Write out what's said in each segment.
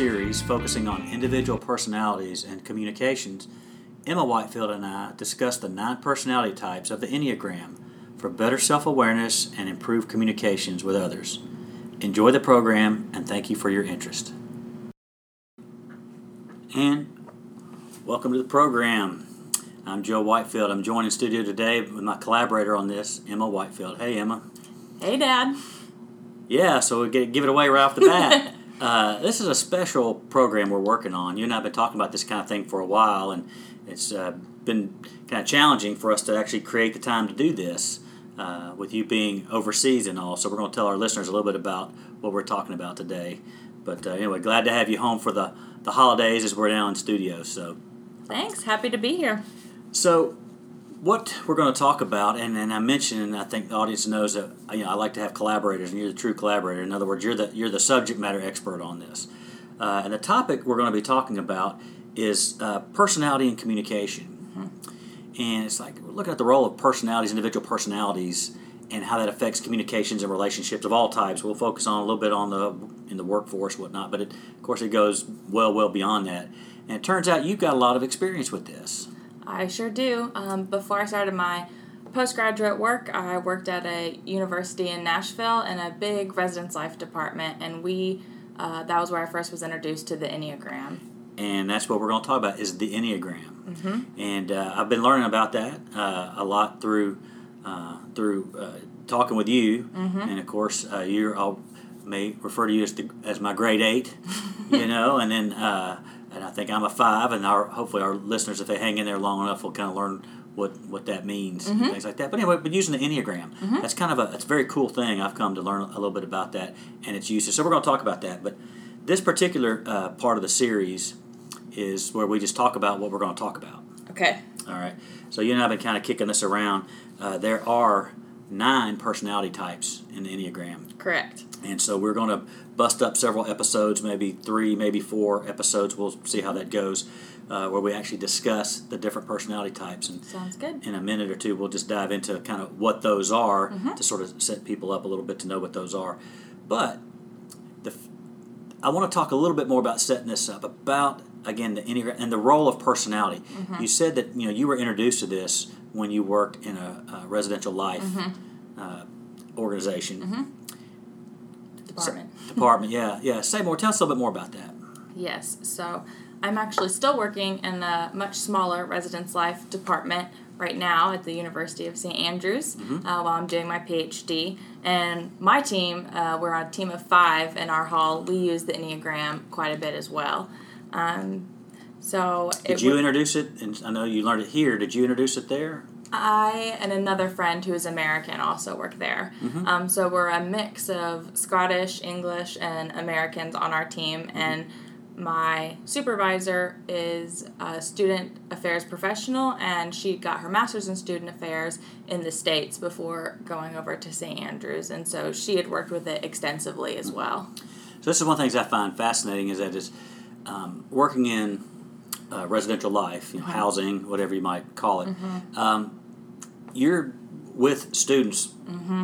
series, focusing on individual personalities and communications, Emma Whitefield and I discuss the nine personality types of the Enneagram for better self awareness and improved communications with others. Enjoy the program and thank you for your interest. And welcome to the program. I'm Joe Whitefield. I'm joined in studio today with my collaborator on this, Emma Whitefield. Hey, Emma. Hey, Dad. Yeah, so we get, give it away right off the bat. uh, this is a special program we're working on. You and I have been talking about this kind of thing for a while, and it's uh, been kind of challenging for us to actually create the time to do this uh, with you being overseas and all. So we're going to tell our listeners a little bit about what we're talking about today. But uh, anyway, glad to have you home for the, the holidays as we're now in studio. So Thanks. Happy to be here. so, what we're going to talk about, and, and I mentioned, and I think the audience knows that you know I like to have collaborators, and you're the true collaborator. In other words, you're the you're the subject matter expert on this. Uh, and the topic we're going to be talking about is uh, personality and communication. And it's like we're looking at the role of personalities, individual personalities, and how that affects communications and relationships of all types. We'll focus on a little bit on the in the workforce, whatnot, but it, of course it goes well, well beyond that. And it turns out you've got a lot of experience with this. I sure do. Um, before I started my postgraduate work, I worked at a university in Nashville in a big residence life department, and we uh, that was where I first was introduced to the Enneagram. and that's what we're going to talk about is the enneagram and uh, i've been learning about that uh, a lot through uh, through uh, talking with you and of course uh, you i may refer to you as, the, as my grade eight you know and then uh, and i think i'm a five and our hopefully our listeners if they hang in there long enough will kind of learn what, what that means and things like that but anyway but using the enneagram that's kind of a it's a very cool thing i've come to learn a little bit about that and its uses so we're going to talk about that but this particular uh, part of the series is where we just talk about what we're going to talk about. Okay. All right. So you and I have been kind of kicking this around. Uh, there are nine personality types in the Enneagram. Correct. And so we're going to bust up several episodes, maybe three, maybe four episodes. We'll see how that goes, uh, where we actually discuss the different personality types. And Sounds good. in a minute or two, we'll just dive into kind of what those are to sort of set people up a little bit to know what those are. But the, I want to talk a little bit more about setting this up about again the enneagram and the role of personality. You said that you know you were introduced to this when you worked in a, a residential life uh, organization Department. department. Yeah, yeah. Say more. Tell us a little bit more about that. Yes. So I'm actually still working in a much smaller residence life department right now at the University of St. Andrews uh, while I'm doing my PhD. And my team, uh, we're a team of five in our hall. We use the Enneagram quite a bit as well. Um, so Did you introduce it? And I know you learned it here. Did you introduce it there? I and another friend who is American also work there. Um, so we're a mix of Scottish, English, and Americans on our team. And my supervisor is a student affairs professional, and she got her master's in student affairs in the States before going over to St. Andrews. And so she had worked with it extensively as well. So this is one of the things I find fascinating is that is um, working in uh, residential life, you know, housing, whatever you might call it. Um, you're with students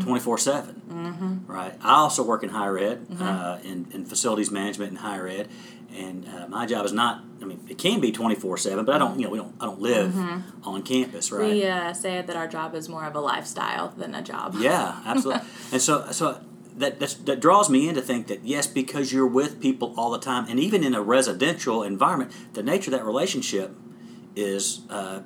24 7 right? I also work in higher ed uh, in, in facilities management in higher ed. And uh, my job is not i mean it can be 24 7 but i don't you know we don't i don't live on campus right? We uh, say that our job is more of a lifestyle than a job. yeah, absolutely. and so, so that that draws me in to think that yes, because you're with people all the time, and even in a residential environment, the nature of that relationship is, uh,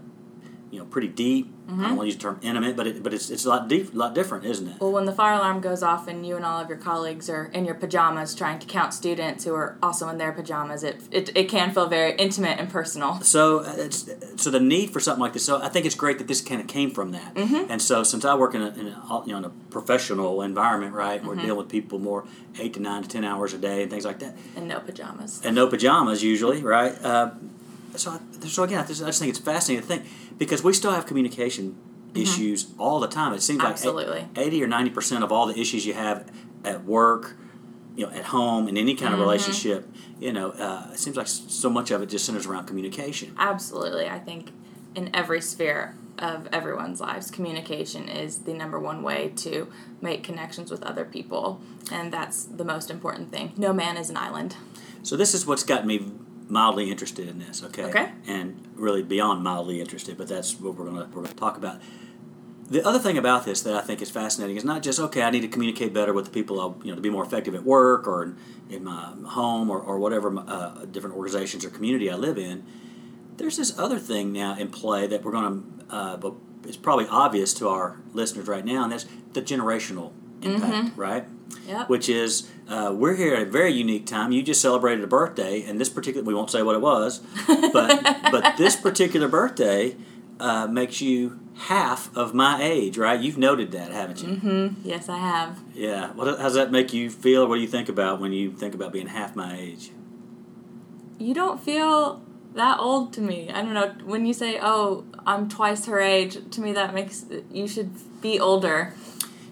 you know, pretty deep. I don't want to use the term intimate, but it, but it's it's a lot deep, lot different, isn't it? Well, when the fire alarm goes off and you and all of your colleagues are in your pajamas trying to count students who are also in their pajamas, it, it, it can feel very intimate and personal. So uh, it's so the need for something like this. So I think it's great that this kind of came from that. And so since I work in a, in a you know in a professional environment, right, we're dealing with people more eight to nine to ten hours a day and things like that. And no pajamas. and no pajamas usually, right? Uh, so, I, so again, I just, I just think it's fascinating to think because we still have communication issues all the time. It seems Absolutely. like eighty or ninety percent of all the issues you have at work, you know, at home, in any kind of relationship, you know, uh, it seems like so much of it just centers around communication. Absolutely. I think in every sphere of everyone's lives. Communication is the number one way to make connections with other people, and that's the most important thing. No man is an island. So this is what's got me mildly interested in this, okay? Okay. And really beyond mildly interested, but that's what we're gonna we're gonna talk about. The other thing about this that I think is fascinating is not just okay. I need to communicate better with the people, I, you know, to be more effective at work or in, in my home or, or whatever uh, different organizations or community I live in. There's this other thing now in play that we're going to. Uh, it's probably obvious to our listeners right now, and that's the generational impact, right? Yep. Which is uh, we're here at a very unique time. You just celebrated a birthday, and this particular we won't say what it was, but but this particular birthday uh, makes you half of my age, right? You've noted that, haven't you? Mm-hmm. Yes, I have. Yeah. What how does that make you feel? What do you think about when you think about being half my age? You don't feel that old to me. I don't know. When you say, "Oh, I'm twice her age," to me that makes you should be older.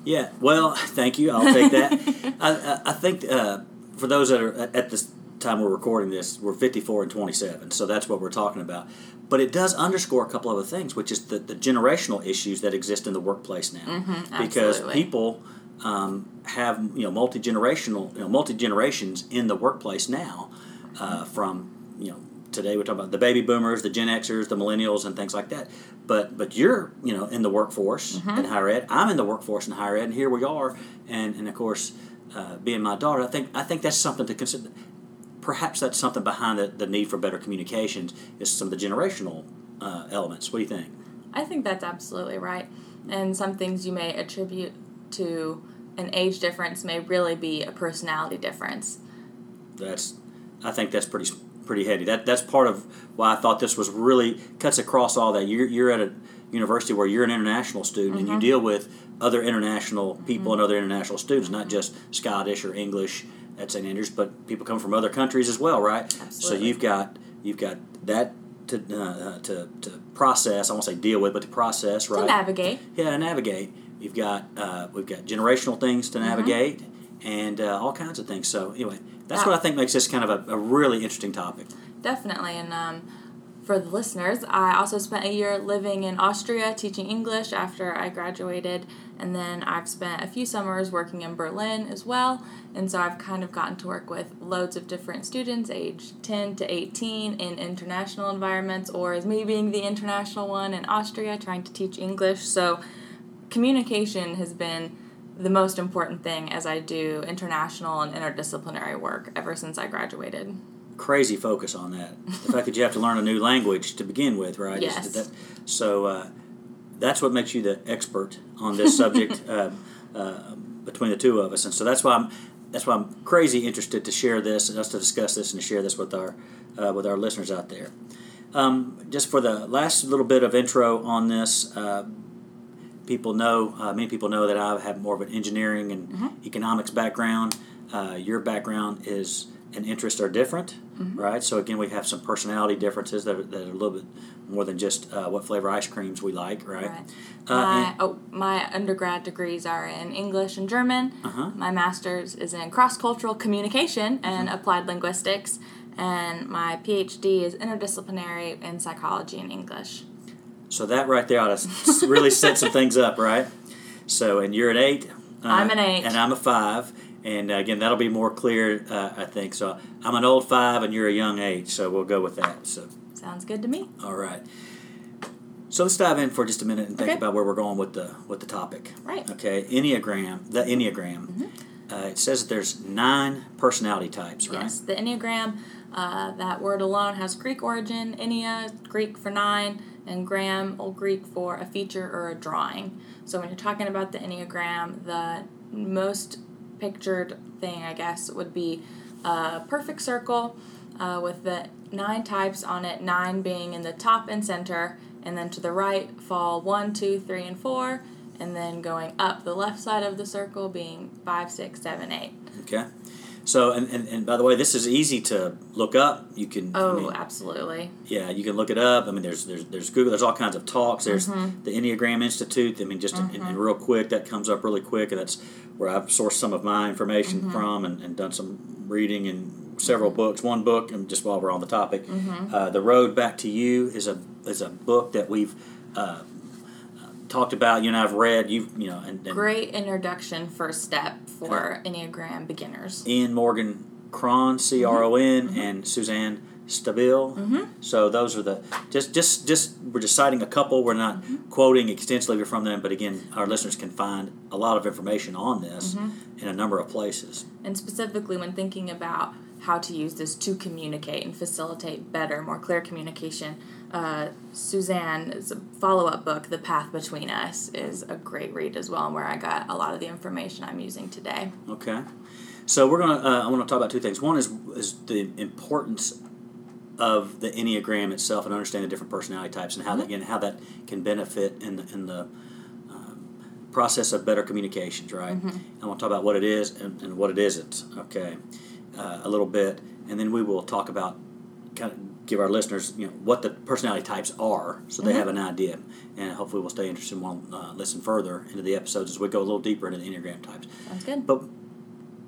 Yeah. Well, thank you. I'll take that. I, I, I think uh, for those that are at this time we're recording this, we're 54 and 27, so that's what we're talking about. But it does underscore a couple other things, which is the, the generational issues that exist in the workplace now, Mm-hmm, because people um, have you know multi generational you know multi generations in the workplace now, uh, from you know today we're talking about the baby boomers, the Gen Xers, the millennials, and things like that. But but you're you know in the workforce Mm-hmm. in higher ed. I'm in the workforce in higher ed, and here we are. And and of course, uh, being my daughter, I think I think that's something to consider. Perhaps that's something behind the, the need for better communications is some of the generational uh, elements. What do you think? I think that's absolutely right. And some things you may attribute to an age difference may really be a personality difference. That's I think that's pretty pretty heady. That that's part of why I thought this was really cuts across all that. You're you're at a university where you're an international student and you deal with other international people and other international students, not just Scottish or English at St Andrews, but people come from other countries as well, right? So you've got you've got that to uh, to to process. I won't say deal with, but to process, right? To navigate. yeah, to navigate. You've got uh, we've got generational things to navigate, and uh, all kinds of things. So anyway, that's what I think makes this kind of a, a really interesting topic. Definitely. And um, for the listeners, I also spent a year living in Austria teaching English after I graduated. And then I've spent a few summers working in Berlin as well. And so I've kind of gotten to work with loads of different students, age 10 to 18, in international environments, or as me being the international one in Austria trying to teach English. So communication has been the most important thing as I do international and interdisciplinary work ever since I graduated. Crazy focus on that. The fact that you have to learn a new language to begin with, right? Yes. that- so uh, that's what makes you the expert on this subject uh, uh, between the two of us, and so that's why I'm that's why I'm crazy interested to share this and us to discuss this and to share this with our uh, with our listeners out there. Um, just for the last little bit of intro on this, uh, people know uh, many people know that I have more of an engineering and economics background. Uh, your background is and interests are different, right? So again, we have some personality differences that are, that are a little bit more than just uh, what flavor ice creams we like, right? Right. Uh, my, oh, my undergrad degrees are in English and German. Uh-huh. My master's is in cross cultural communication and Mm-hmm. applied linguistics. And my PhD is interdisciplinary in psychology and English. So that right there ought to really set some things up, right? So, and you're an eight. Uh, I'm an eight. and I'm a five. And uh, again, that'll be more clear, uh, I think. So, I'm an old five, and you're a young eight. So, we'll go with that. So, Sounds good to me. All right. So let's dive in for just a minute and think Okay. about where we're going with the with the topic. Right. Okay. Enneagram. The Enneagram. Mm-hmm. Uh, it says that there's nine personality types, right? Yes, the Enneagram, uh, that word alone has Greek origin. Ennea, Greek for nine, and gram, Old Greek for a feature or a drawing. So when you're talking about the Enneagram, the most pictured thing, I guess, would be a perfect circle uh, with the nine types on it, nine being in the top and center, and then to the right fall one, two, three, and four, and then going up the left side of the circle being five, six, seven, eight. Okay. So, and, and, and by the way, this is easy to look up. You can. I Oh, mean, absolutely. yeah, you can look it up. I mean, there's there's there's Google. There's all kinds of talks. There's Mm-hmm. the Enneagram Institute. I mean, just in, in real quick, that comes up really quick, and that's where I've sourced some of my information Mm-hmm. from and, and done some reading and several books. One book, and just while we're on the topic, Mm-hmm. uh, the Road Back to You is a is a book that we've. Uh, talked about. You and I've read. You you know, and, and Great introduction first step for Enneagram beginners. Ian Morgan Cron, C R O N, Mm-hmm. and Suzanne Stabile. So those are the just just just we're just citing a couple. We're not Mm-hmm. quoting extensively from them, but again, our listeners can find a lot of information on this Mm-hmm. in a number of places. And specifically when thinking about how to use this to communicate and facilitate better, more clear communication, uh, Suzanne's follow up book, The Path Between Us, is a great read as well, and where I got a lot of the information I'm using today. Okay, so we're gonna uh, I want to talk about two things. One is is the importance of the enneagram itself and understanding the different personality types and how that, again how that can benefit in the in the um, process of better communications. Right. I want to talk about what it is and, and what it isn't. Okay, uh, a little bit, and then we will talk about kind of give our listeners you know what the personality types are so they have an idea and hopefully we'll stay interested and want to uh, listen further into the episodes as we go a little deeper into the enneagram types Sounds good. but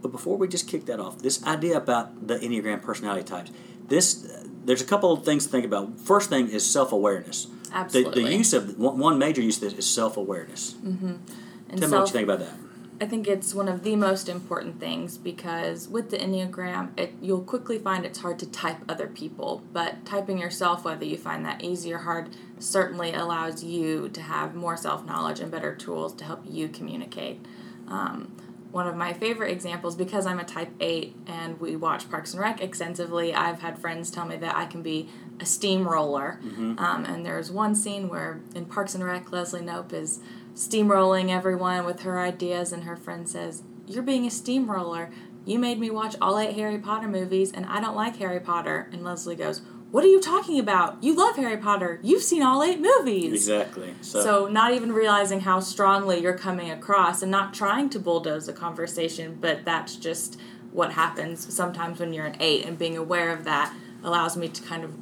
but before we just kick that off, this idea about the Enneagram personality types, this there's a couple of things to think about. First thing is self awareness. The, Absolutely. the use of one, major use of this is self awareness. and Tell me what self- you think about that. I think it's one of the most important things because with the Enneagram, it, you'll quickly find it's hard to type other people, but typing yourself, whether you find that easy or hard, certainly allows you to have more self knowledge and better tools to help you communicate. Um, one of my favorite examples, because I'm a type 8 and we watch Parks and Rec extensively, I've had friends tell me that I can be a steamroller. Um, and there's one scene where in Parks and Rec, Leslie Knope is steamrolling everyone with her ideas, and her friend says, You're being a steamroller. You made me watch all eight Harry Potter movies, and I don't like Harry Potter. And Leslie goes, What are you talking about? You love Harry Potter. You've seen all eight movies. Exactly. So, So, not even realizing how strongly you're coming across and not trying to bulldoze a conversation, but that's just what happens sometimes when you're an eight, and being aware of that allows me to kind of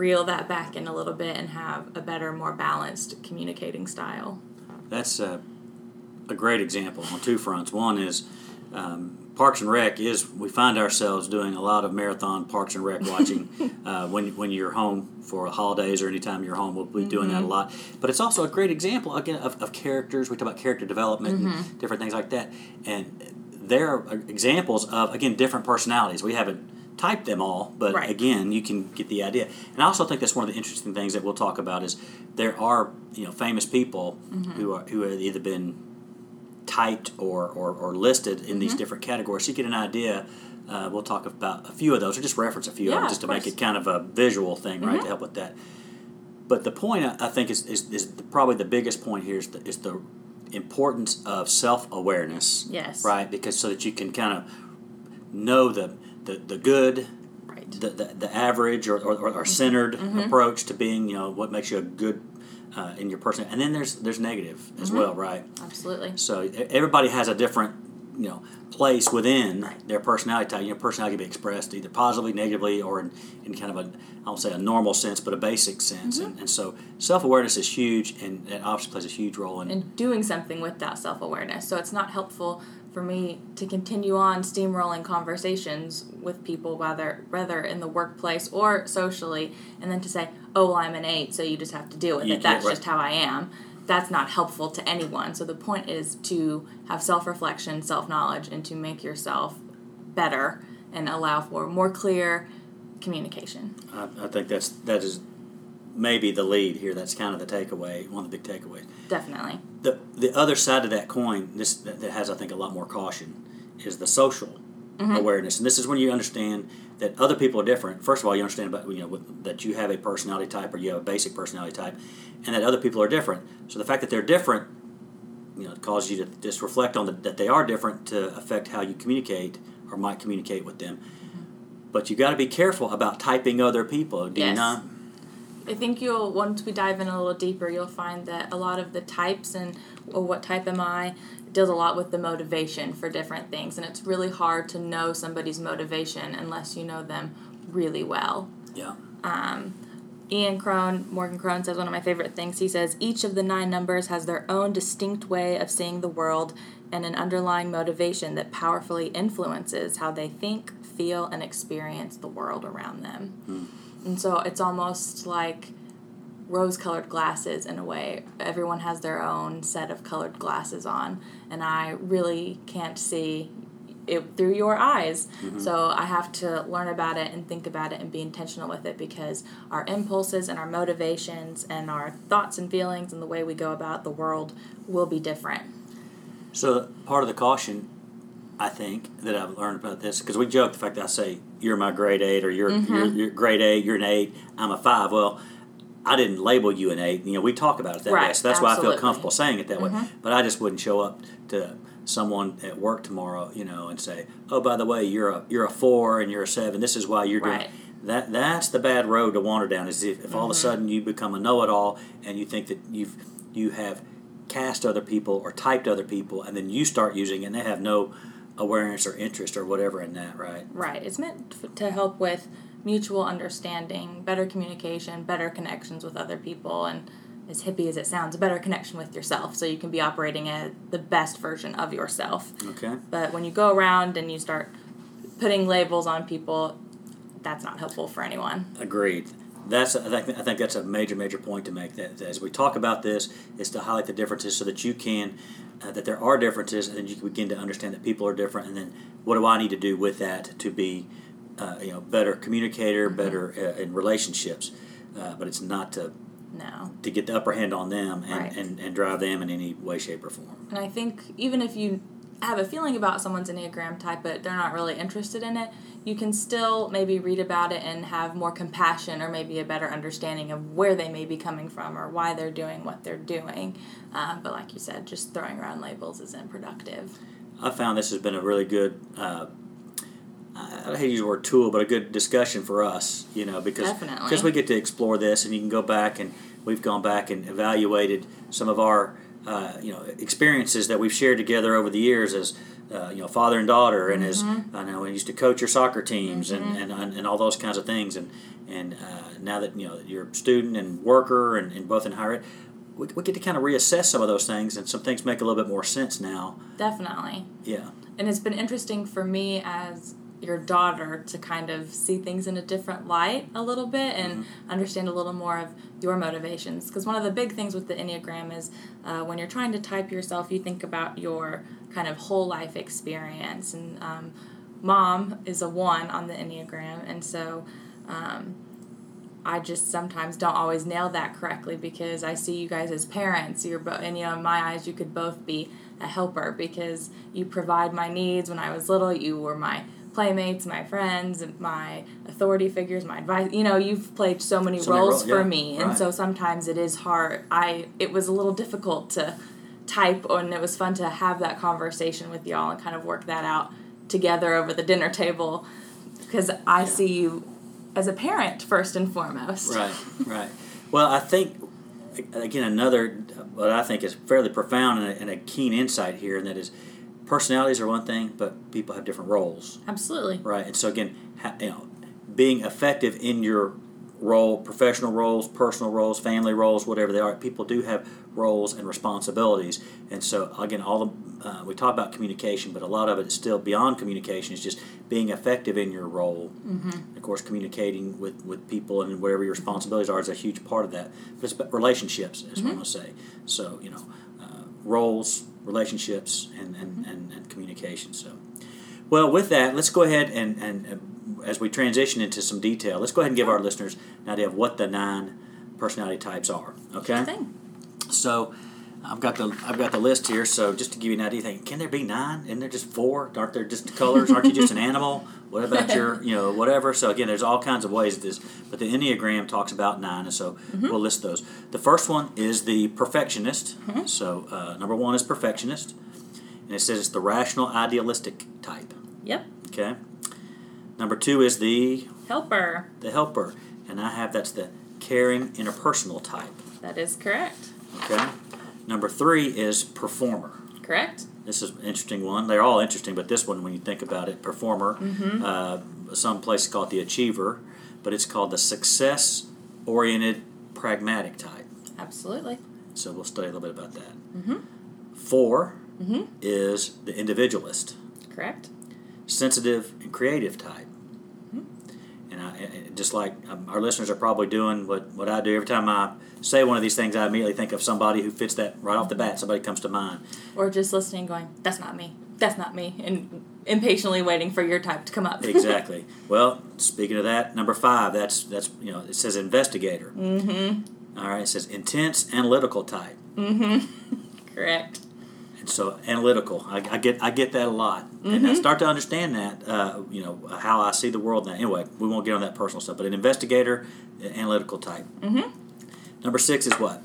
reel that back in a little bit and have a better, more balanced communicating style. that's a, a great example on two fronts. One is um, Parks and Rec is we find ourselves doing a lot of marathon Parks and Rec watching uh, when when you're home for holidays or anytime you're home. We'll be doing that a lot. But it's also a great example again of, of characters. We talk about character development and different things like that, and there are examples of again different personalities. We haven't typed them all, but Right. again, you can get the idea. And I also think that's one of the interesting things that we'll talk about is there are you know famous people who are who have either been typed or, or, or listed in Mm-hmm. these different categories. So you get an idea. Uh, we'll talk about a few of those, or just reference a few of them, just to make it kind of a visual thing, right, Mhm. to help with that. But the point I I think is, is, is the, probably the biggest point here is the, is the importance of self awareness, Yes. right? Because so that you can kind of know the the, the good, Right. the, the, the average or, or, or centered Mm-hmm. approach to being, you know, what makes you a good uh, in your person. And then there's there's negative Mm-hmm. as well, right? Absolutely. So everybody has a different, you know, place within their personality type. You know, personality can be expressed either positively, negatively, or in, in kind of a, I won't say a normal sense, but a basic sense. Mm-hmm. And, and so self awareness is huge, and it obviously plays a huge role in. and doing something with that self awareness. So it's not helpful for me to continue on steamrolling conversations with people, whether whether in the workplace or socially, and then to say, "Oh, well, I'm an eight, so you just have to deal with You it. That's right. just how I am." That's not helpful to anyone. So the point is to have self reflection, self knowledge, and to make yourself better and allow for more clear communication. I, I think that's that is maybe the lead here. That's kind of the takeaway, one of the big takeaways. Definitely. the the other side of that coin, this that, has I think a lot more caution, is the social mm-hmm. awareness, and this is when you understand that other people are different. First of all, you understand about you know with, that you have a personality type or you have a basic personality type, and that other people are different. So the fact that they're different, you know, causes you to just reflect on the, that they are different to affect how you communicate or might communicate with them. Mm-hmm. But you got to be careful about typing other people. Do you Yes. not? I think you'll once we dive in a little deeper, you'll find that a lot of the types and or what type am I deals a lot with the motivation for different things, and it's really hard to know somebody's motivation unless you know them really well. Yeah. Um, Ian Cron, Morgan Cron says one of my favorite things. He says each of the nine numbers has their own distinct way of seeing the world and an underlying motivation that powerfully influences how they think, feel, and experience the world around them. And so it's almost like rose colored glasses in a way. Everyone has their own set of colored glasses on, and I really can't see it through your eyes. Mm-hmm. So I have to learn about it and think about it and be intentional with it because our impulses and our motivations and our thoughts and feelings and the way we go about the world will be different. So part of the caution, I think, that I've learned about this because we joke the fact that I say you're my grade eight or you're, you're mm-hmm. you're grade eight, you're an eight, I'm a five. Well, I didn't label you an eight. You know, we talk about it that way, so that's why I feel comfortable saying it that way. Mm-hmm. But I just wouldn't show up to someone at work tomorrow, you know, and say, "Oh, by the way, you're a you're a four and you're a seven. This is why you're doing." Right. That that's the bad road to wander down. Is if, if all of a mm-hmm. sudden you become a know-it-all and you think that you've you have cast other people or typed other people, and then you start using it, and they have no awareness or interest or whatever in that, right? Right. It's meant to help with mutual understanding, better communication, better connections with other people, and as hippie as it sounds, a better connection with yourself so you can be operating at the best version of yourself. Okay. But when you go around and you start putting labels on people, that's not helpful for anyone. Agreed. That's I think I think that's a major major point to make. That, that as we talk about this, is to highlight the differences so that you can uh, that there are differences, and you can begin to understand that people are different, and then what do I need to do with that to be uh, you know better communicator, better uh, in relationships. Uh, but it's not to No. to get the upper hand on them and, Right. and, and drive them in any way, shape, or form. And I think even if you have a feeling about someone's Enneagram type, but they're not really interested in it, you can still maybe read about it and have more compassion or maybe a better understanding of where they may be coming from or why they're doing what they're doing. Um, but like you said, just throwing around labels isn't productive. I found this has been a really good. Uh, I I hate to use the word tool, but a good discussion for us, you know, because because we get to explore this, and you can go back and we've gone back and evaluated some of our uh, you know experiences that we've shared together over the years as uh, you know father and daughter, and as I know we used to coach your soccer teams and, and, and and all those kinds of things, and and uh, now that you know you're a student and worker and, and both in higher ed. We, we get to kind of reassess some of those things, and some things make a little bit more sense now. Definitely. Yeah. And it's been interesting for me as your daughter to kind of see things in a different light a little bit and understand a little more of your motivations. Because one of the big things with the Enneagram is uh, when you're trying to type yourself, you think about your kind of whole life experience. And um, mom is a one on the Enneagram, and so. Um, I just sometimes don't always nail that correctly because I see you guys as parents. You're both, and you know, in my eyes, you could both be a helper because you provide my needs. When I was little, you were my playmates, my friends, my authority figures, my advice. You know, you've played so many So many roles roles, for yeah, me, and right. so sometimes it is hard. I it was a little difficult to type, and it was fun to have that conversation with y'all and kind of work that out together over the dinner table because I see you as a parent first and foremost. Right, right. Well, I think again another what I think is fairly profound and a, and a keen insight here, and that is personalities are one thing, but people have different roles, Absolutely. right? And so again, ha, you know, being effective in your role, professional roles, personal roles, family roles, whatever they are, people do have roles and responsibilities. And so again, all the uh, we talk about communication, but a lot of it is still beyond communication. It's just being effective in your role. Mm-hmm. Of course, communicating with, with people and whatever your responsibilities are is a huge part of that. But it's about relationships, is what I'm going to say. So you know, roles, relationships, and and, and, and communication. So. Well, with that, let's go ahead and, and uh, as we transition into some detail, let's go ahead and give our listeners an idea of what the nine personality types are. Okay. Thing. So I've got the I've got the list here. So just to give you an idea, think, can there be nine? Isn't there just four? Aren't there just colors? Aren't you just an animal? What about your you know whatever? So again, there's all kinds of ways this, but the Enneagram talks about nine, and so we'll list those. The first one is the perfectionist. So uh, number one is perfectionist, and it says it's the rational idealistic type. Yep. Okay. Number two is the Helper. the helper, and I have that's the caring interpersonal type. That is correct. Okay. Number three is performer. Correct. This is an interesting one. They're all interesting, but this one, when you think about it, performer. Mm-hmm. Uh, some places call it the achiever, but it's called the success-oriented pragmatic type. Absolutely. So we'll study a little bit about that. Mm-hmm. 4 is the individualist, Correct. sensitive and creative type. And and, I, just like um, our listeners are probably doing what, what I do every time I say one of these things, I immediately think of somebody who fits that right off the bat. Somebody comes to mind. Or just listening, going, "That's not me. That's not me," and impatiently waiting for your type to come up. exactly. Well, speaking of that, number five. That's that's you know it says investigator. Mm-hmm. All right. It says intense analytical type. Mm-hmm. Correct. So analytical, I, I, get I get that a lot, mm-hmm. and I start to understand that. Uh, you know how I see the world now. Anyway, we won't get on that personal stuff, but an investigator, analytical type. Mm-hmm. Number six is what?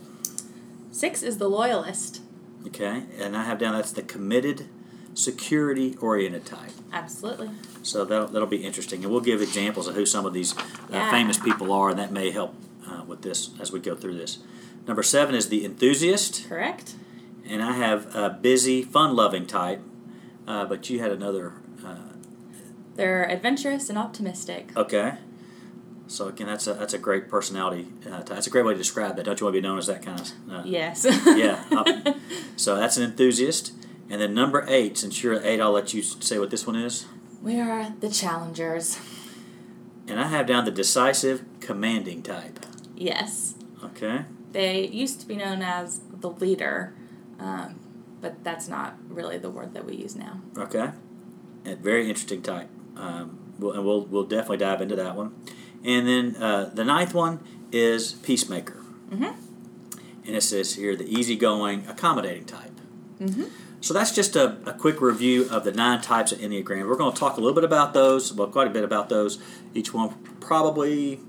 Six is the loyalist. Okay, and I have down that's the committed, security oriented type. Absolutely. So that'll, that'll be interesting, and we'll give examples of who some of these uh, Yeah. famous people are, and that may help uh, with this as we go through this. Number seven is the enthusiast, Correct. And I have a busy, fun-loving type, uh, but you had another. Uh, They're adventurous and optimistic. okay. So again, that's a that's a great personality. Uh, type. that's a great way to describe that. Don't you want to be known as that kind of? Uh, Yes. yeah. Up- so that's an enthusiast, and then number eight. Since you're eight, I'll let you say what this one is. we are the challengers. And I have down the decisive, commanding type. Yes. Okay. They used to be known as the leader, um, but that's not really the word that we use now. Okay. A very interesting type. Um, we'll, and we'll we'll definitely dive into that one. And then uh, the ninth one is peacemaker. Mm-hmm. And it says here the easygoing, accommodating type. Mm-hmm. So that's just a, a quick review of the nine types of Enneagram. We're going to talk a little bit about those, well, quite a bit about those. Each one, probably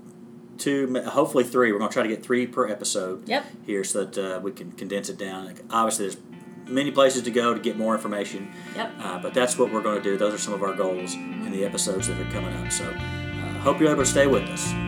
two, hopefully three. We're going to try to get three per episode Yep. here so that uh, we can condense it down. Obviously, there's many places to go to get more information, Yep. uh, but that's what we're going to do. Those are some of our goals in the episodes that are coming up. So, uh, hope you're able to stay with us.